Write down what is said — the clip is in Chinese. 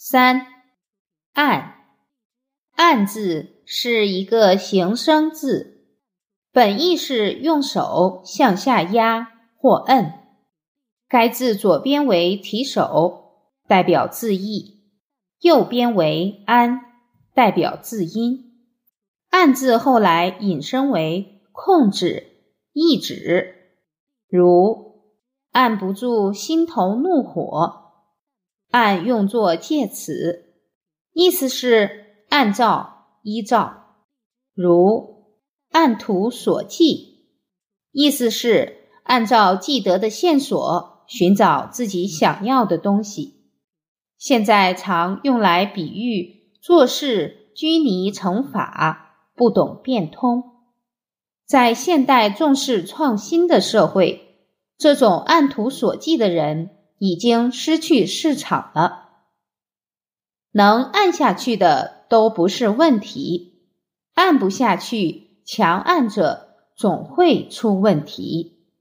三按按字是一个形声字，本意是用手向下压或摁。该字左边为提手，代表字义；右边为安，代表字音。按字后来引申为控制、抑制，如按不住心头怒火。按用作介词，意思是按照、依照，如按图索骥，意思是按照记得的线索寻找自己想要的东西。现在常用来比喻做事拘泥成法，不懂变通。在现代重视创新的社会，这种按图索骥的人。已经失去市场了，能按下去的都不是问题，按不下去，强按着总会出问题。